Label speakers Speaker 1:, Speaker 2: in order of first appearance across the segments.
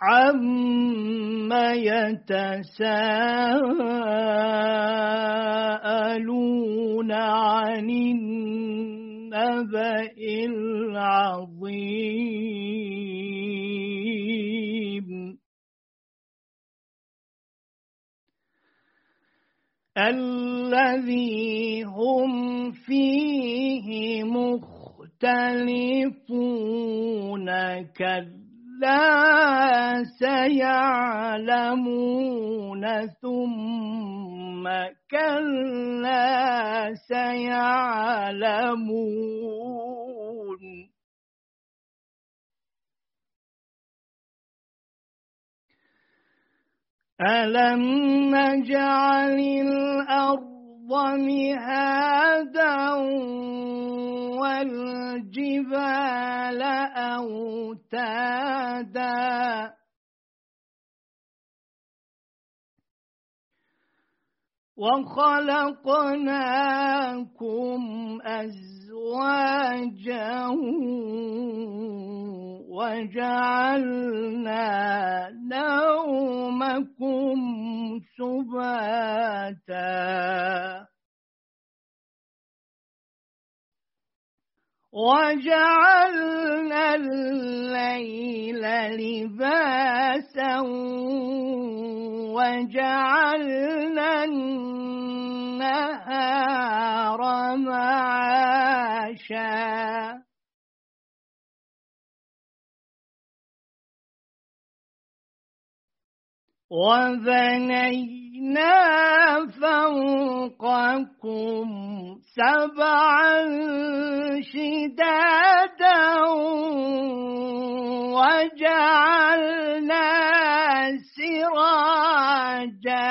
Speaker 1: عم يتساءلون عن النبأ العظيم الذي هم فيه مختلفون كذلك لا سيعلمون ثم كلا سيعلمون. ألم نجعل الأرض مهادا والجبال أوتادا. وخلقناكم أزواجا وجعلنا نومكم سباتا. وجعلنا الليل لباسا وجعلنا النهار معاشا. وبنينا فوقكم سبعا شدادا وجعلنا سراجا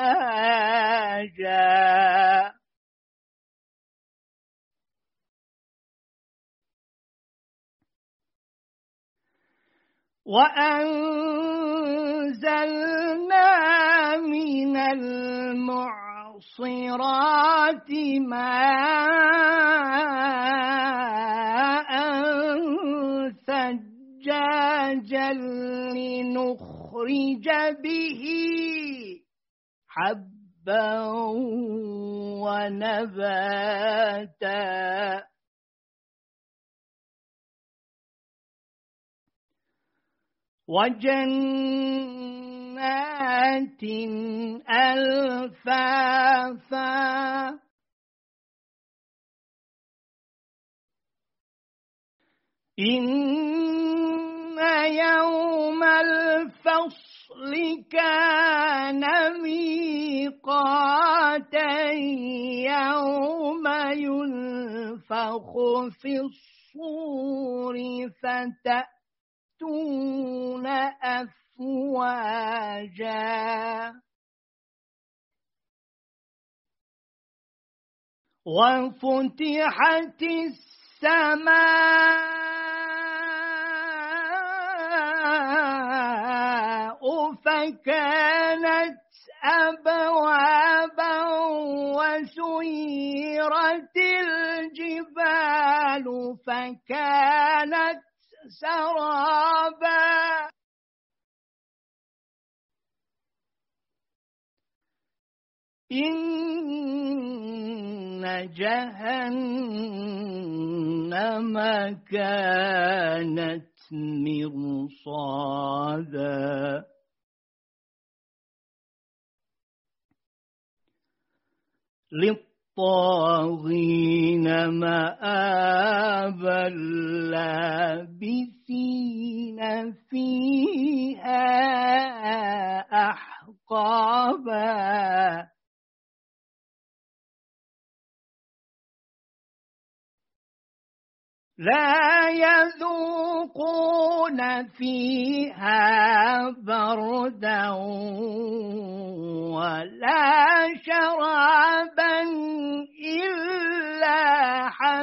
Speaker 1: وهاجا وأنزلنا من المعصرات ماء ثجاجا لنخرج به حبا ونباتا. وجنات ألفافا. إن يوم الفصل كان ميقاتا يوم ينفخ في الصور فتأتي يأتون أفواجا. وفتحت السماء فكانت أبوابا وسيرت الجبال فكانت سرابا إن جهنم كانت مرصادا. للطاغين مآبا لابثين فيها أحقابا. لا يذوقون فيها بردا ولا شرابا.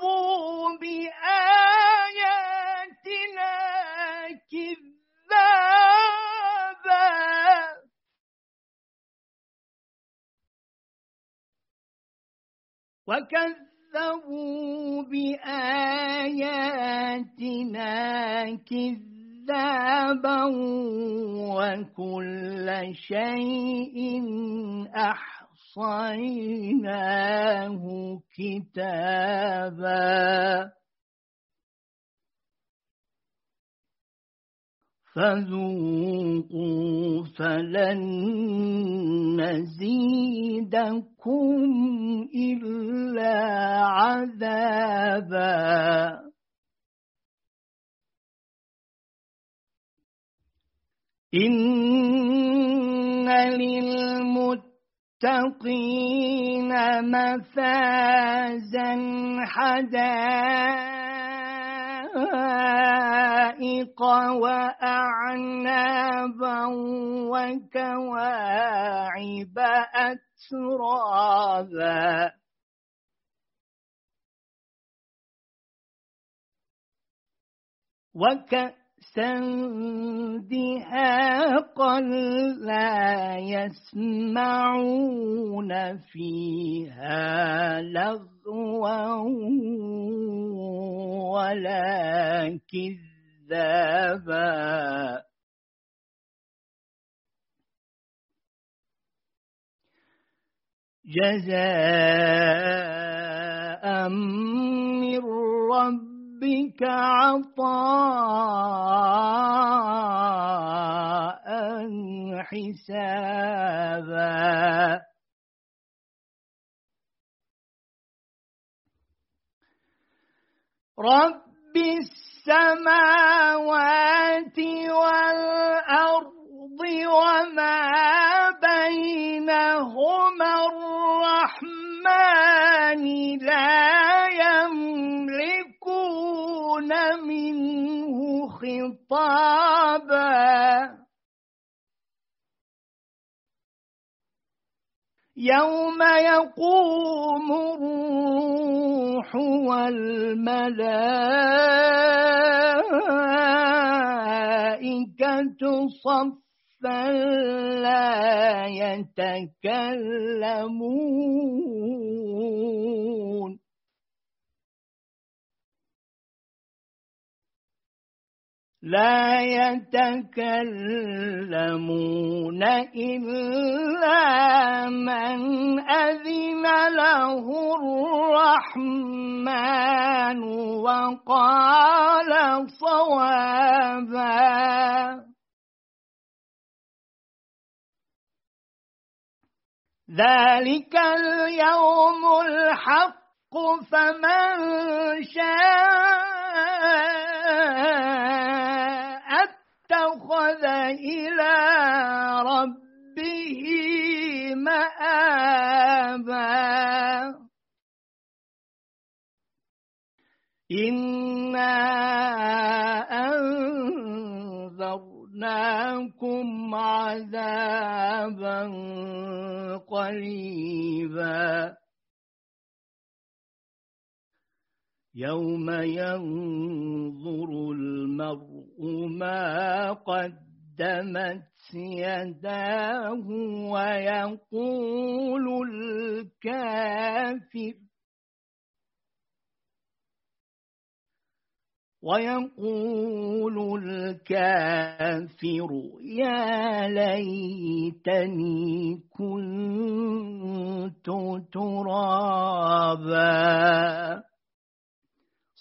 Speaker 1: وكذبوا بآياتنا كذابا. وكذبوا بآياتنا كذابا وكل شيء أحصيناه كتابا فذوقوا فلن نزيدكم إلا عذابا إن للمتقين مفازا حدائق وأعنابا وكواعب أترابا وكأسا دهاقا لا يسمعون فيها لغوا ولا كذابا. جزاء من ربك عطاء حسابا. رب السماوات والأرض وما بينهما الرحمن لا خطابا. يوم يقوم الروح والملائكة صفا لا يتكلمون. لا يتكلمون إلا من أذن له الرحمن وقال صوابا. ذلك اليوم الحق فمن شاء اتخذ إلى ربه مآبا. إنا أنذرناكم عذابا قريبا. يوم ينظر المرء ما قدمت يداه ويقول الكافر ويقول الكافر يا ليتني كنت ترابا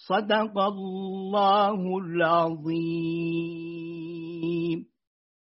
Speaker 1: صدق الله العظيم.